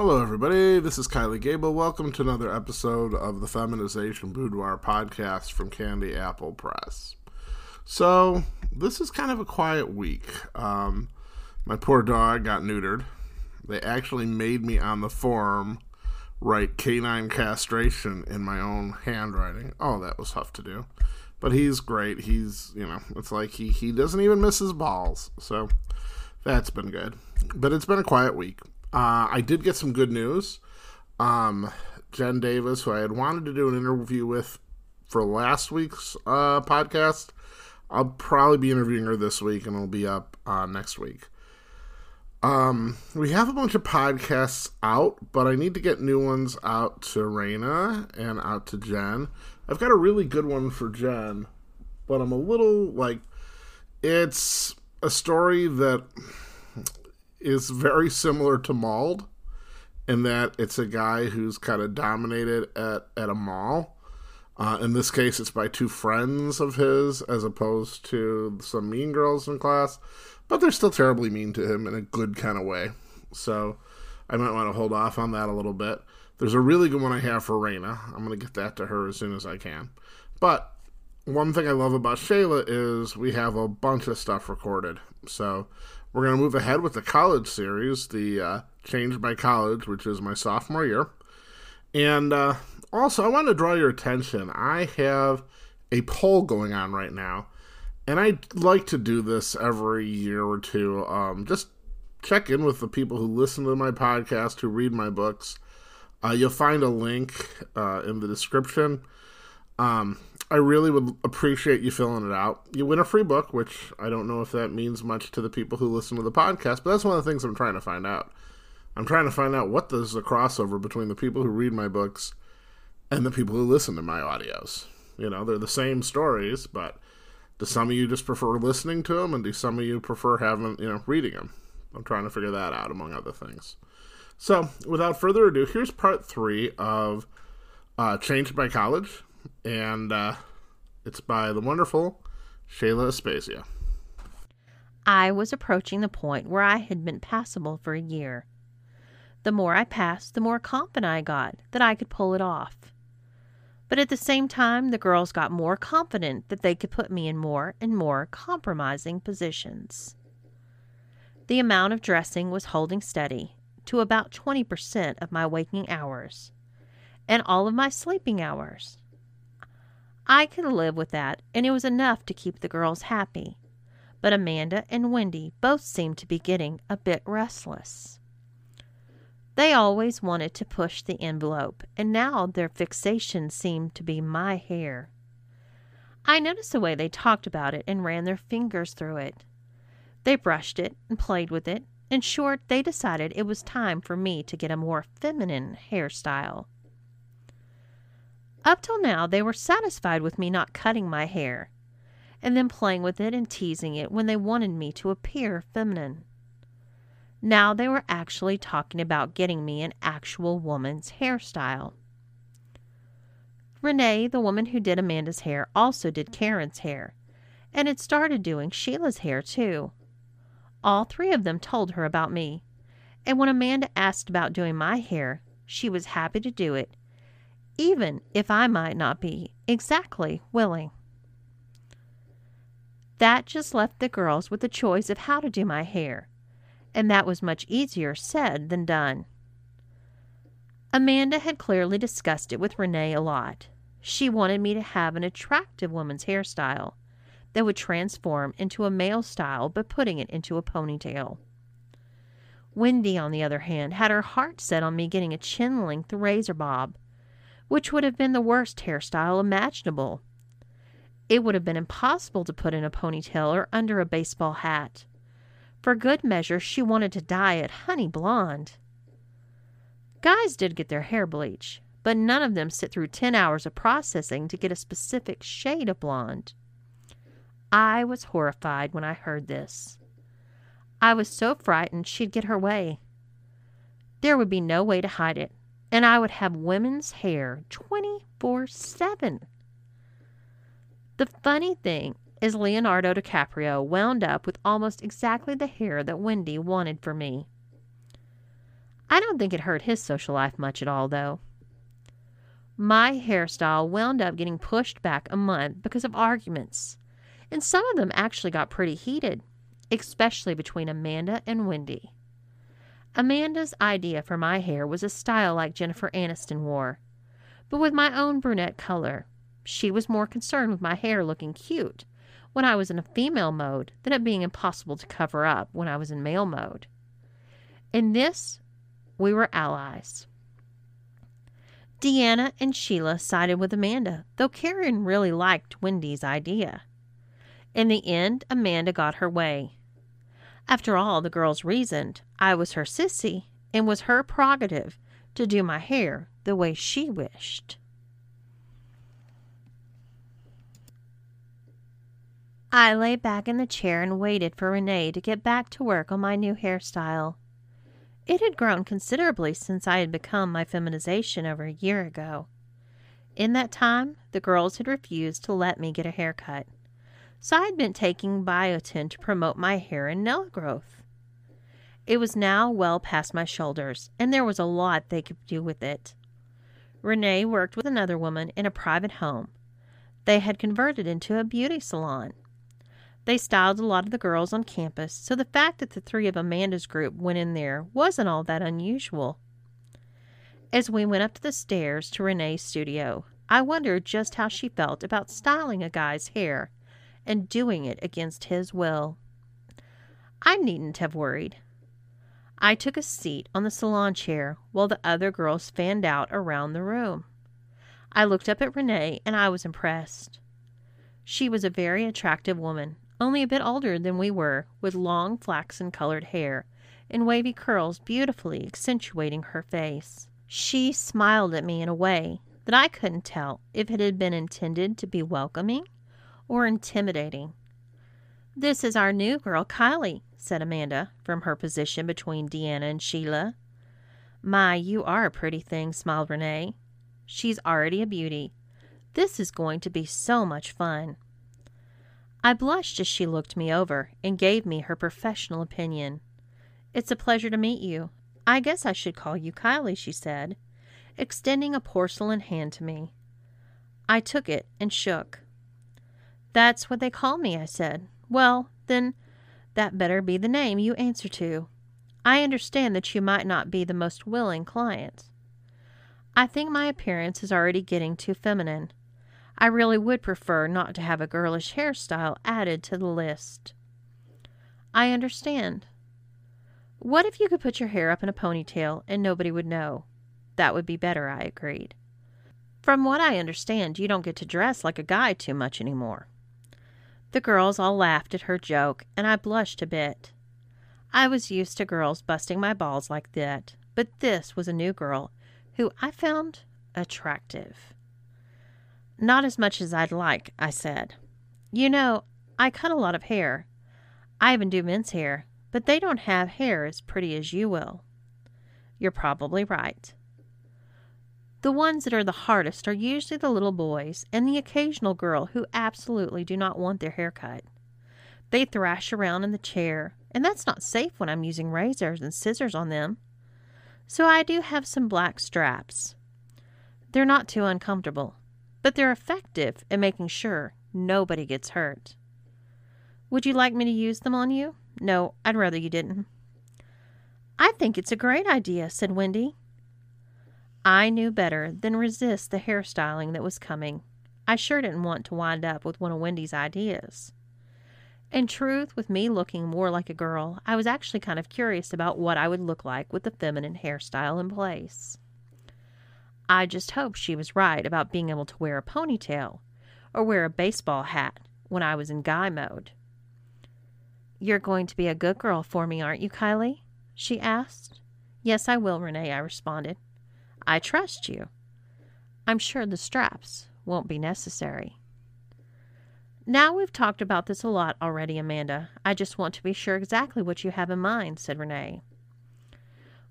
Hello, everybody. This is Kylie Gable. Welcome to another episode of the Feminization Boudoir podcast from Candy Apple Press. So, this is kind of a quiet week. Um, my poor dog got neutered. They actually made me on the form write canine castration in my own handwriting. Oh, that was tough to do. But he's great. He's, you know, it's like he, he doesn't even miss his balls. So, that's been good. But it's been a quiet week. Uh, I did get some good news. Um, Jen Davis, who I had wanted to do an interview with for last week's uh, podcast, I'll probably be interviewing her this week, and it'll be up uh, next week. Um, we have a bunch of podcasts out, but I need to get new ones out to Raina and out to Jen. I've got a really good one for Jen, but I'm a little like it's a story that is very similar to Mauled in that it's a guy who's kind of dominated at, at a mall. Uh, in this case, it's by two friends of his as opposed to some mean girls in class, but they're still terribly mean to him in a good kind of way. So I might want to hold off on that a little bit. There's a really good one I have for Raina. I'm going to get that to her as soon as I can. But one thing I love about Shayla is we have a bunch of stuff recorded. So we're going to move ahead with the college series, the uh, Changed by College, which is my sophomore year. And uh, also, I want to draw your attention. I have a poll going on right now, and I like to do this every year or two. Um, just check in with the people who listen to my podcast, who read my books. Uh, you'll find a link uh, in the description. Um, I really would appreciate you filling it out. You win a free book, which I don't know if that means much to the people who listen to the podcast, but that's one of the things I'm trying to find out. I'm trying to find out what there's a crossover between the people who read my books and the people who listen to my audios. You know, they're the same stories, but do some of you just prefer listening to them, and do some of you prefer having, you know, reading them? I'm trying to figure that out, among other things. So, without further ado, here's part three of uh, Changed by College and uh, it's by the wonderful Shayla Aspasia. I was approaching the point where I had been passable for a year. The more I passed, the more confident I got that I could pull it off. But at the same time, the girls got more confident that they could put me in more and more compromising positions. The amount of dressing was holding steady to about 20% of my waking hours and all of my sleeping hours. I could live with that, and it was enough to keep the girls happy. But Amanda and Wendy both seemed to be getting a bit restless. They always wanted to push the envelope, and now their fixation seemed to be my hair. I noticed the way they talked about it and ran their fingers through it. They brushed it and played with it. In short, they decided it was time for me to get a more feminine hairstyle. Up till now, they were satisfied with me not cutting my hair, and then playing with it and teasing it when they wanted me to appear feminine. Now they were actually talking about getting me an actual woman's hairstyle. Renee, the woman who did Amanda's hair, also did Karen's hair, and had started doing Sheila's hair too. All three of them told her about me, and when Amanda asked about doing my hair, she was happy to do it even if I might not be exactly willing. That just left the girls with the choice of how to do my hair, and that was much easier said than done. Amanda had clearly discussed it with Renee a lot. She wanted me to have an attractive woman's hairstyle that would transform into a male style by putting it into a ponytail. Wendy, on the other hand, had her heart set on me getting a chin length razor bob which would have been the worst hairstyle imaginable. It would have been impossible to put in a ponytail or under a baseball hat. For good measure, she wanted to dye it honey blonde. Guys did get their hair bleached, but none of them sit through 10 hours of processing to get a specific shade of blonde. I was horrified when I heard this. I was so frightened she'd get her way. There would be no way to hide it and I would have women's hair 24 7. The funny thing is, Leonardo DiCaprio wound up with almost exactly the hair that Wendy wanted for me. I don't think it hurt his social life much at all, though. My hairstyle wound up getting pushed back a month because of arguments, and some of them actually got pretty heated, especially between Amanda and Wendy. Amanda's idea for my hair was a style like Jennifer Aniston wore, but with my own brunette color. She was more concerned with my hair looking cute when I was in a female mode than it being impossible to cover up when I was in male mode. In this, we were allies. Deanna and Sheila sided with Amanda, though Karen really liked Wendy's idea. In the end, Amanda got her way. After all, the girls reasoned I was her sissy and was her prerogative to do my hair the way she wished. I lay back in the chair and waited for Renee to get back to work on my new hairstyle. It had grown considerably since I had become my feminization over a year ago. In that time, the girls had refused to let me get a haircut, so I had been taking biotin to promote my hair and nail growth. It was now well past my shoulders, and there was a lot they could do with it. Renee worked with another woman in a private home. They had converted into a beauty salon. They styled a lot of the girls on campus, so the fact that the three of Amanda's group went in there wasn't all that unusual. As we went up to the stairs to Renee's studio, I wondered just how she felt about styling a guy's hair and doing it against his will. I needn't have worried. I took a seat on the salon chair while the other girls fanned out around the room. I looked up at Renee and I was impressed. She was a very attractive woman, only a bit older than we were, with long flaxen colored hair and wavy curls beautifully accentuating her face. She smiled at me in a way that I couldn't tell if it had been intended to be welcoming or intimidating. This is our new girl, Kylie, said Amanda from her position between Deanna and Sheila. My, you are a pretty thing, smiled Renee. She's already a beauty. This is going to be so much fun. I blushed as she looked me over and gave me her professional opinion. It's a pleasure to meet you. I guess I should call you Kylie, she said, extending a porcelain hand to me. I took it and shook. That's what they call me, I said. Well, then, that better be the name you answer to. I understand that you might not be the most willing client. I think my appearance is already getting too feminine. I really would prefer not to have a girlish hairstyle added to the list. I understand. What if you could put your hair up in a ponytail and nobody would know? That would be better, I agreed. From what I understand, you don't get to dress like a guy too much anymore. The girls all laughed at her joke, and I blushed a bit. I was used to girls busting my balls like that, but this was a new girl who I found attractive. Not as much as I'd like, I said. You know, I cut a lot of hair. I even do men's hair, but they don't have hair as pretty as you will. You're probably right. The ones that are the hardest are usually the little boys and the occasional girl who absolutely do not want their hair cut. They thrash around in the chair, and that's not safe when I'm using razors and scissors on them. So I do have some black straps. They're not too uncomfortable, but they're effective in making sure nobody gets hurt. Would you like me to use them on you? No, I'd rather you didn't. I think it's a great idea, said Wendy. I knew better than resist the hairstyling that was coming. I sure didn't want to wind up with one of Wendy's ideas. In truth, with me looking more like a girl, I was actually kind of curious about what I would look like with the feminine hairstyle in place. I just hoped she was right about being able to wear a ponytail or wear a baseball hat when I was in guy mode. You're going to be a good girl for me, aren't you, Kylie? she asked. Yes, I will, Renee, I responded. I trust you. I'm sure the straps won't be necessary. Now we've talked about this a lot already, Amanda. I just want to be sure exactly what you have in mind, said Renee.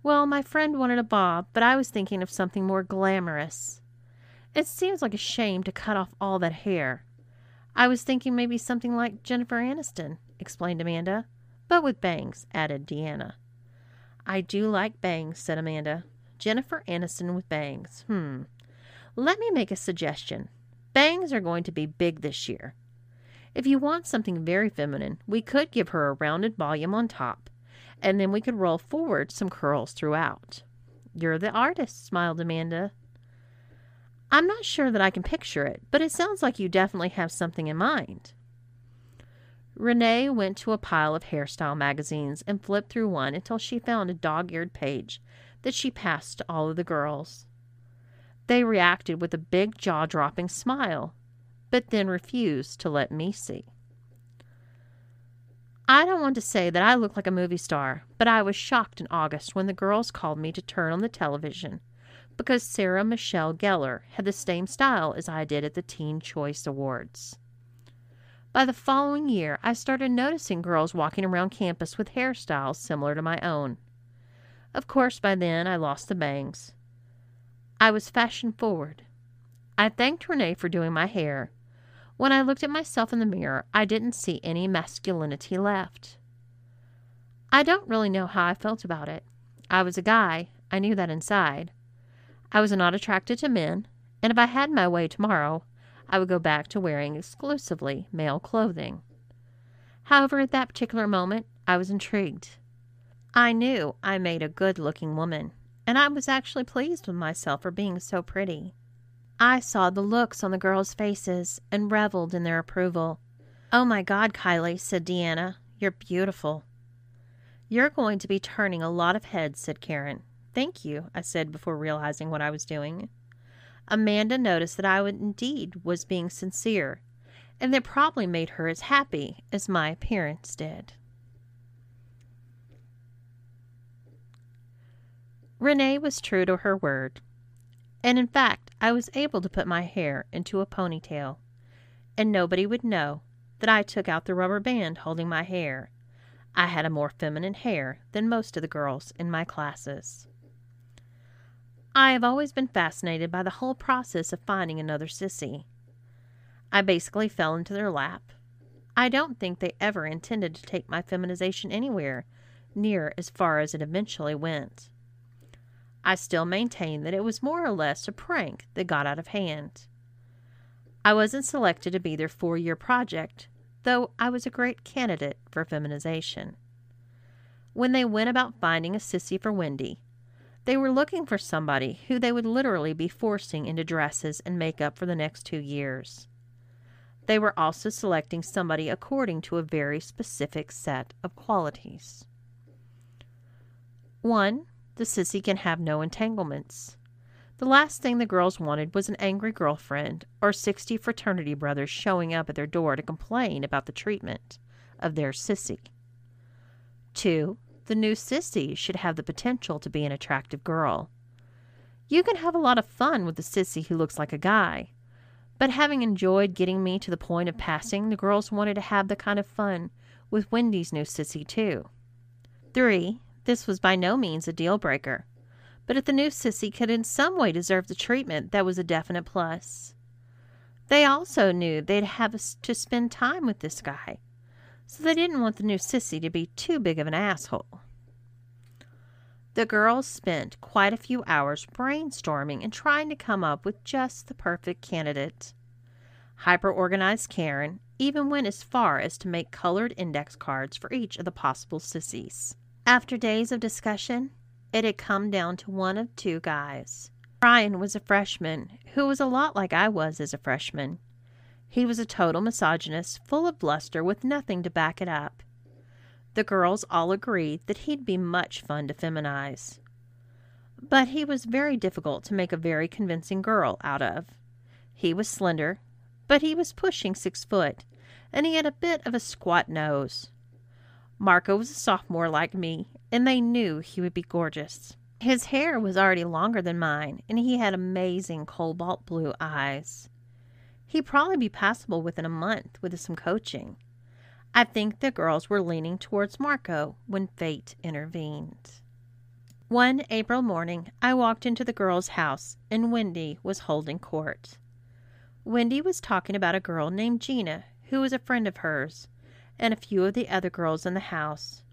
Well, my friend wanted a bob, but I was thinking of something more glamorous. It seems like a shame to cut off all that hair. I was thinking maybe something like Jennifer Aniston, explained Amanda, but with bangs, added Deanna. I do like bangs, said Amanda. Jennifer Aniston with bangs. Hmm. Let me make a suggestion. Bangs are going to be big this year. If you want something very feminine, we could give her a rounded volume on top, and then we could roll forward some curls throughout. You're the artist, smiled Amanda. I'm not sure that I can picture it, but it sounds like you definitely have something in mind. Renee went to a pile of hairstyle magazines and flipped through one until she found a dog eared page that she passed to all of the girls. They reacted with a big jaw dropping smile, but then refused to let me see. I don't want to say that I look like a movie star, but I was shocked in August when the girls called me to turn on the television because Sarah Michelle Gellar had the same style as I did at the Teen Choice Awards. By the following year, I started noticing girls walking around campus with hairstyles similar to my own. Of course, by then I lost the bangs. I was fashion forward. I thanked Renee for doing my hair. When I looked at myself in the mirror, I didn't see any masculinity left. I don't really know how I felt about it. I was a guy, I knew that inside. I was not attracted to men, and if I had my way tomorrow, I would go back to wearing exclusively male clothing. However, at that particular moment, I was intrigued. I knew I made a good looking woman, and I was actually pleased with myself for being so pretty. I saw the looks on the girls' faces and reveled in their approval. Oh my God, Kylie, said Deanna, you're beautiful. You're going to be turning a lot of heads, said Karen. Thank you, I said before realizing what I was doing. Amanda noticed that I indeed was being sincere, and that probably made her as happy as my appearance did. Renee was true to her word, and in fact, I was able to put my hair into a ponytail, and nobody would know that I took out the rubber band holding my hair. I had a more feminine hair than most of the girls in my classes. I have always been fascinated by the whole process of finding another sissy. I basically fell into their lap. I don't think they ever intended to take my feminization anywhere near as far as it eventually went. I still maintain that it was more or less a prank that got out of hand. I wasn't selected to be their four year project, though I was a great candidate for feminization. When they went about finding a sissy for Wendy, they were looking for somebody who they would literally be forcing into dresses and makeup for the next two years. They were also selecting somebody according to a very specific set of qualities. 1. The sissy can have no entanglements. The last thing the girls wanted was an angry girlfriend or 60 fraternity brothers showing up at their door to complain about the treatment of their sissy. 2 the new sissy should have the potential to be an attractive girl. You can have a lot of fun with a sissy who looks like a guy. But having enjoyed getting me to the point of passing, the girls wanted to have the kind of fun with Wendy's new sissy, too. 3. This was by no means a deal breaker. But if the new sissy could in some way deserve the treatment, that was a definite plus. They also knew they'd have to spend time with this guy so they didn't want the new sissy to be too big of an asshole. The girls spent quite a few hours brainstorming and trying to come up with just the perfect candidate. Hyper organized Karen even went as far as to make colored index cards for each of the possible sissies. After days of discussion, it had come down to one of two guys. Brian was a freshman who was a lot like I was as a freshman. He was a total misogynist, full of bluster, with nothing to back it up. The girls all agreed that he'd be much fun to feminize. But he was very difficult to make a very convincing girl out of. He was slender, but he was pushing six foot, and he had a bit of a squat nose. Marco was a sophomore like me, and they knew he would be gorgeous. His hair was already longer than mine, and he had amazing cobalt blue eyes. He'd probably be passable within a month with some coaching. I think the girls were leaning towards Marco when fate intervened. One April morning, I walked into the girls' house and Wendy was holding court. Wendy was talking about a girl named Gina who was a friend of hers and a few of the other girls in the house.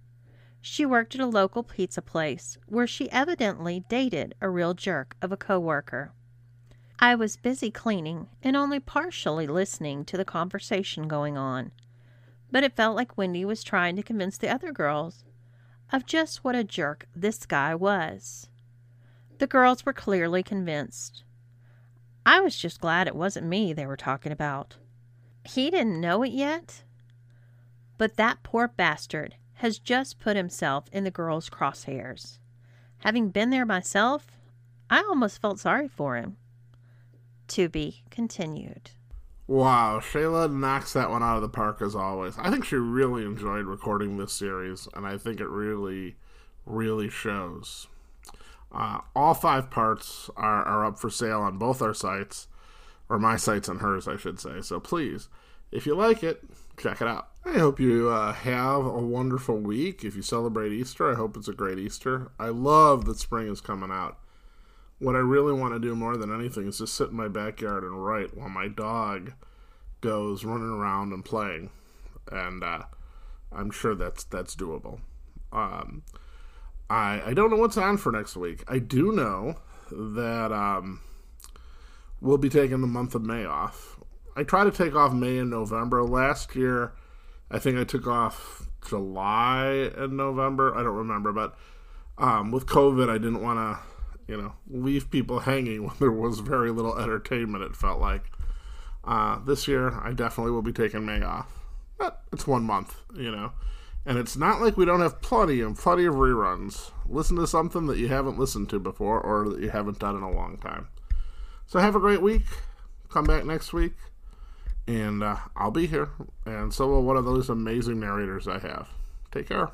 She worked at a local pizza place where she evidently dated a real jerk of a coworker. I was busy cleaning and only partially listening to the conversation going on, but it felt like Wendy was trying to convince the other girls of just what a jerk this guy was. The girls were clearly convinced. I was just glad it wasn't me they were talking about. He didn't know it yet, but that poor bastard has just put himself in the girls' crosshairs. Having been there myself, I almost felt sorry for him. To be continued. Wow, Shayla knocks that one out of the park as always. I think she really enjoyed recording this series, and I think it really, really shows. Uh, all five parts are, are up for sale on both our sites, or my sites and hers, I should say. So please, if you like it, check it out. I hope you uh, have a wonderful week. If you celebrate Easter, I hope it's a great Easter. I love that spring is coming out. What I really want to do more than anything is just sit in my backyard and write while my dog goes running around and playing, and uh, I'm sure that's that's doable. Um, I I don't know what's on for next week. I do know that um, we'll be taking the month of May off. I try to take off May and November. Last year I think I took off July and November. I don't remember, but um, with COVID, I didn't want to, you know, leave people hanging when there was very little entertainment. It felt like uh, this year, I definitely will be taking May off. But it's one month, you know, and it's not like we don't have plenty and plenty of reruns. Listen to something that you haven't listened to before or that you haven't done in a long time. So have a great week. Come back next week and uh, I'll be here, and so will one of those amazing narrators I have. Take care.